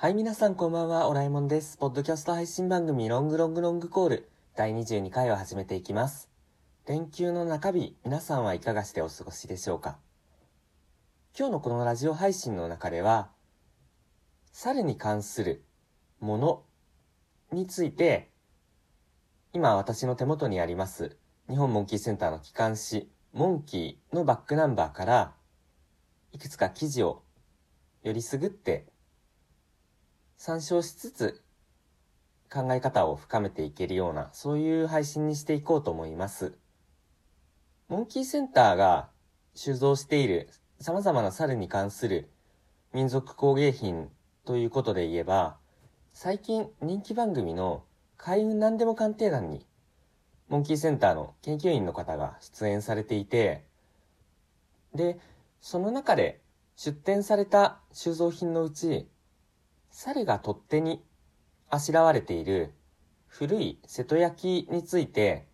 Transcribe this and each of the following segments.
はい、皆さんこんばんは、オラえもんです。ポッドキャスト配信番組ロングロングロングコール第22回を始めていきます。連休の中日、皆さんはいかがしてお過ごしでしょうか？今日のこのラジオ配信の中では、猿に関するものについて、今私の手元にあります、日本モンキーセンターの機関誌、モンキーのバックナンバーから、いくつか記事をよりすぐって参照しつつ考え方を深めていけるようなそういう配信にしていこうと思います。モンキーセンターが収蔵している様々な猿に関する民族工芸品ということで言えば最近人気番組の開運何でも鑑定団にモンキーセンターの研究員の方が出演されていてでその中で出展された収蔵品のうち猿が取っ手にあしらわれている古い瀬戸焼について、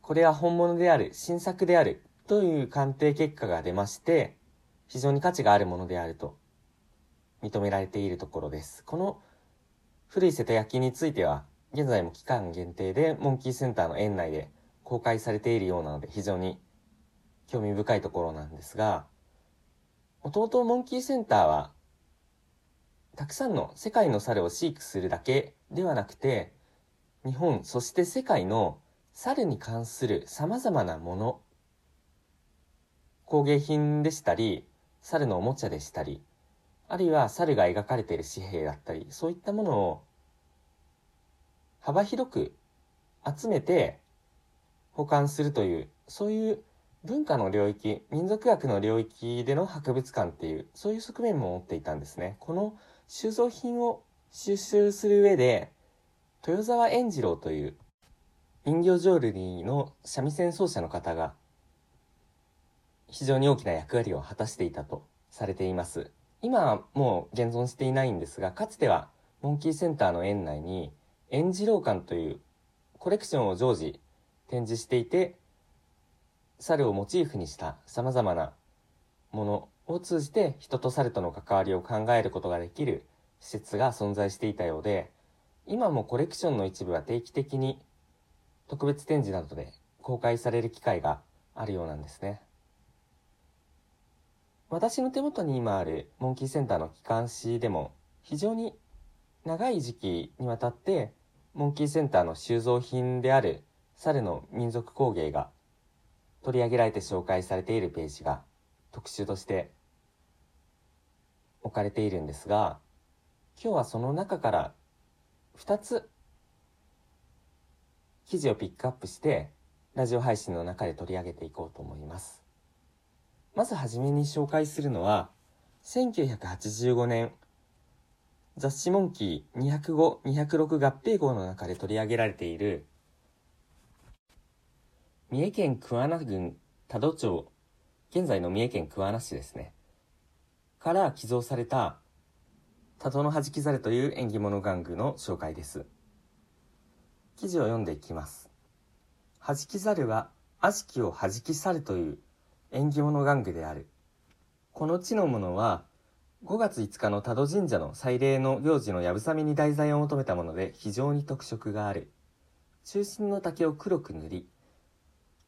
これは本物である、新作であるという鑑定結果が出まして、非常に価値があるものであると認められているところです。この古い瀬戸焼については、現在も期間限定でモンキーセンターの園内で公開されているようなので非常に興味深いところなんですが、もともとモンキーセンターはたくさんの世界の猿を飼育するだけではなくて、日本、そして世界の猿に関する様々なもの、工芸品でしたり、猿のおもちゃでしたり、あるいは猿が描かれている紙幣だったり、そういったものを幅広く集めて保管するという、そういう文化の領域、民族学の領域での博物館っていう、そういう側面も持っていたんですね。この収蔵品を収集する上で、豊沢円次郎という人形浄瑠璃の三味線奏者の方が非常に大きな役割を果たしていたとされています。今はもう現存していないんですが、かつてはモンキーセンターの園内に円次郎館というコレクションを常時展示していて、猿をモチーフにした様々なものを通じて人と猿との関わりを考えることができる施設が存在していたようで、今もコレクションの一部は定期的に特別展示などで公開される機会があるようなんですね。私の手元に今あるモンキーセンターの機関誌でも非常に長い時期にわたってモンキーセンターの収蔵品である猿の民族工芸が取り上げられて紹介されているページが特集として置かれているんですが今日はその中から2つ記事をピックアップしてラジオ配信の中で取り上げていこうと思います。まずはじめに紹介するのは1985年雑誌モンキー205-206合併号の中で取り上げられている三重県桑名郡多度町現在の三重県桑名市ですね。から寄贈された多度の弾き猿という縁起物玩具の紹介です。記事を読んでいきます。弾き猿は悪しきを弾き去るという縁起物玩具である。この地のものは5月5日の多度神社の祭礼の行事のやぶさめに題材を求めたもので非常に特色がある。中心の竹を黒く塗り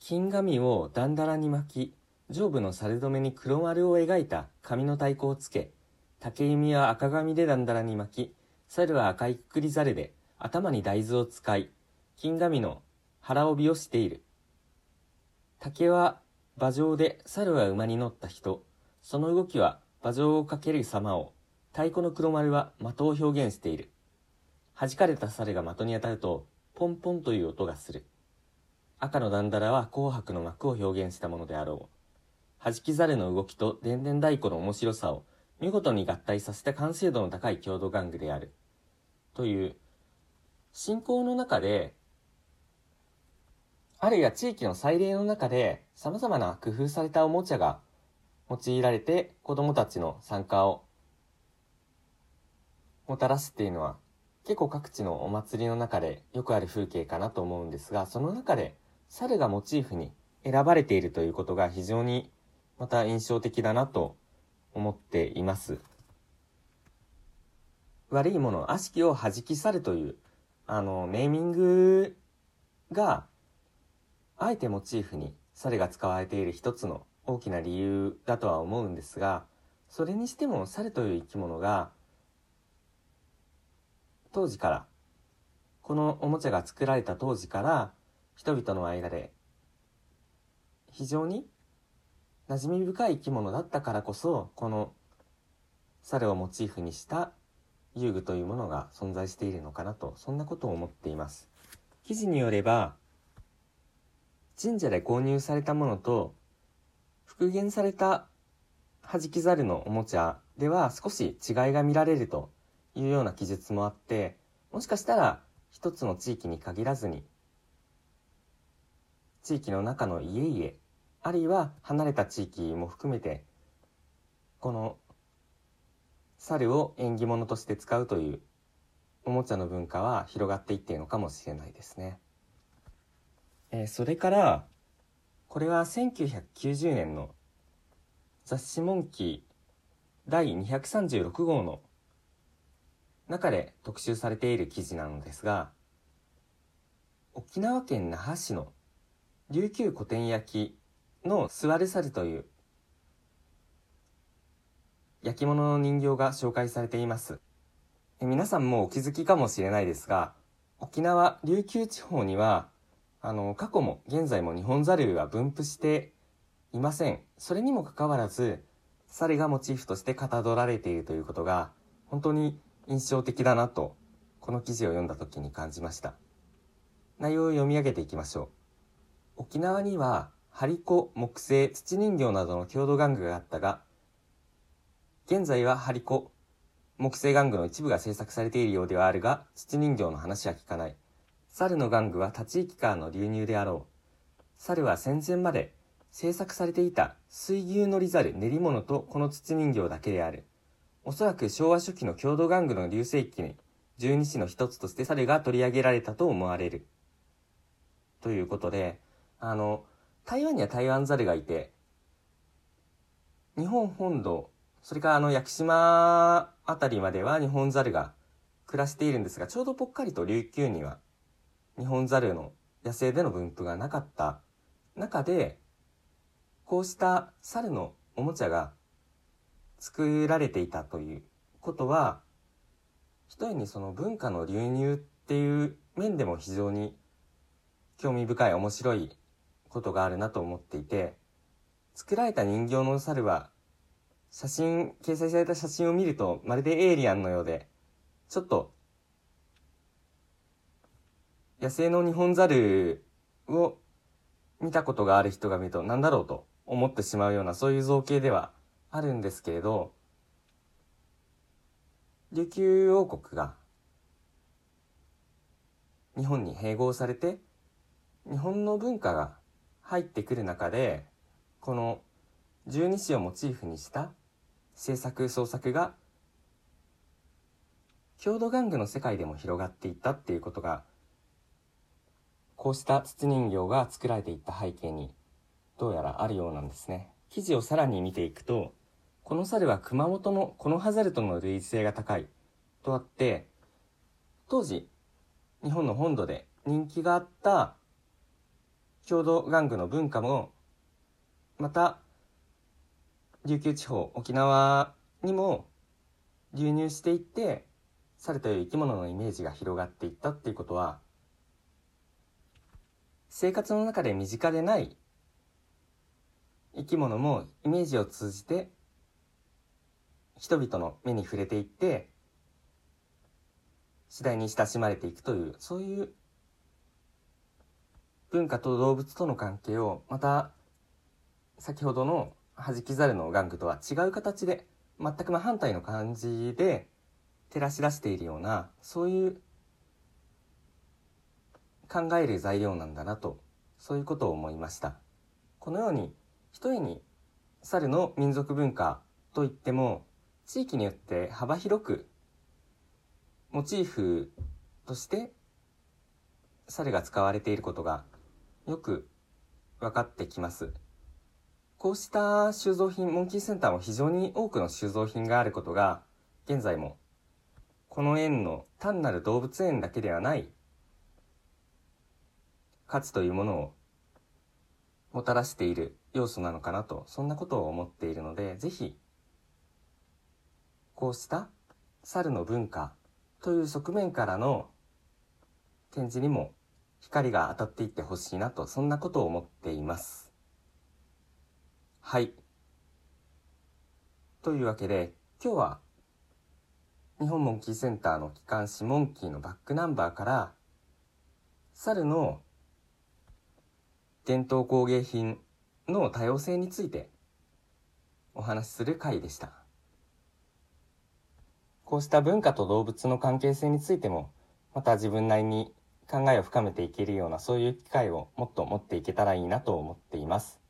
金紙をだんだらに巻き上部の猿止めに黒丸を描いた紙の太鼓をつけ竹弓は赤紙でだんだらに巻き猿は赤いくくり猿で頭に大豆を使い金紙の腹帯をしている。竹は馬上で猿は馬に乗った人その動きは馬上をかける様を太鼓の黒丸は的を表現している。弾かれた猿が的に当たるとポンポンという音がする。赤のだんだらは紅白の幕を表現したものであろう。弾き猿の動きと電電太鼓の面白さを見事に合体させた完成度の高い郷土玩具である。という、信仰の中で、あるいは地域の祭礼の中で様々な工夫されたおもちゃが用いられて子供たちの参加をもたらすっていうのは結構各地のお祭りの中でよくある風景かなと思うんですが、その中で猿がモチーフに選ばれているということが非常にまた印象的だなと思っています。悪いもの、悪しきを弾き去るという、あの、ネーミングが、あえてモチーフに猿が使われている一つの大きな理由だとは思うんですが、それにしても猿という生き物が、当時から、このおもちゃが作られた当時から、人々の間で、非常に馴染み深い生き物だったからこそ、この猿をモチーフにした遊具というものが存在しているのかなと、そんなことを思っています。記事によれば、神社で購入されたものと、復元された弾き猿のおもちゃでは少し違いが見られるというような記述もあって、もしかしたら一つの地域に限らずに、地域の中の家々、あるいは離れた地域も含めて、この猿を縁起物として使うというおもちゃの文化は広がっていっているのかもしれないですね。えー、それから、これは1990年の雑誌モンキー第236号の中で特集されている記事なのですが、沖縄県那覇市の琉球古典焼の座る猿という焼き物の人形が紹介されています。皆さんもお気づきかもしれないですが、沖縄、琉球地方には、あの、過去も現在も日本猿は分布していません。それにもかかわらず、猿がモチーフとしてかたどられているということが、本当に印象的だなと、この記事を読んだ時に感じました。内容を読み上げていきましょう。沖縄には、張り子、木製、土人形などの郷土玩具があったが、現在は張り子、木製玩具の一部が制作されているようではあるが、土人形の話は聞かない。猿の玩具は立ち行きからの流入であろう。猿は戦前まで制作されていた水牛乗り猿練り物とこの土人形だけである。おそらく昭和初期の郷土玩具の流星期に十二支の一つとして猿が取り上げられたと思われる。ということで、あの、台湾には台湾猿がいて、日本本土それからあの屋久島あたりまでは日本猿が暮らしているんですが、ちょうどぽっかりと琉球には日本猿の野生での分布がなかった。中で、こうした猿のおもちゃが作られていたということは、一重にその文化の流入っていう面でも非常に興味深い面白いことがあるなと思っていて、作られた人形の猿は写真、掲載された写真を見ると、まるでエイリアンのようで、ちょっと、野生の日本猿を見たことがある人が見ると、なんだろうと思ってしまうような、そういう造形ではあるんですけれど、琉球王国が日本に併合されて、日本の文化が入ってくる中で、この十二支をモチーフにした制作創作が郷土玩具の世界でも広がっていったっていうことがこうした筒人形が作られていった背景にどうやらあるようなんですね。記事をさらに見ていくとこの猿は熊本のこの葉猿との類似性が高いとあって当時日本の本土で人気があった郷土玩具の文化もまた琉球地方、沖縄にも流入していって、猿という生き物のイメージが広がっていったっていうことは、生活の中で身近でない生き物もイメージを通じて人々の目に触れていって次第に親しまれていくというそういう文化と動物との関係をまた先ほどの弾き猿の玩具とは違う形で、全く真反対の感じで照らし出しているような、そういう考える材料なんだなと、そういうことを思いました。このように、一重に猿の民族文化といっても、地域によって幅広く、モチーフとして猿が使われていることがよく分かってきます。こうした収蔵品、モンキーセンターも非常に多くの収蔵品があることが、現在もこの園の単なる動物園だけではない価値というものをもたらしている要素なのかなとそんなことを思っているのでぜひこうした猿の文化という側面からの展示にも光が当たっていってほしいなとそんなことを思っています。はい。というわけで今日は日本モンキーセンターの機関誌モンキーのバックナンバーから猿の伝統工芸品の多様性についてお話しする回でした。こうした文化と動物の関係性についてもまた自分なりに考えを深めていけるようなそういう機会をもっと持っていけたらいいなと思っています。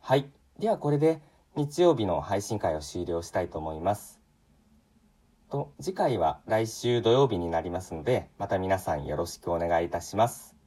はい。ではこれで日曜日の配信会を終了したいと思います。と次回は来週土曜日になりますのでまた皆さんよろしくお願いいたします。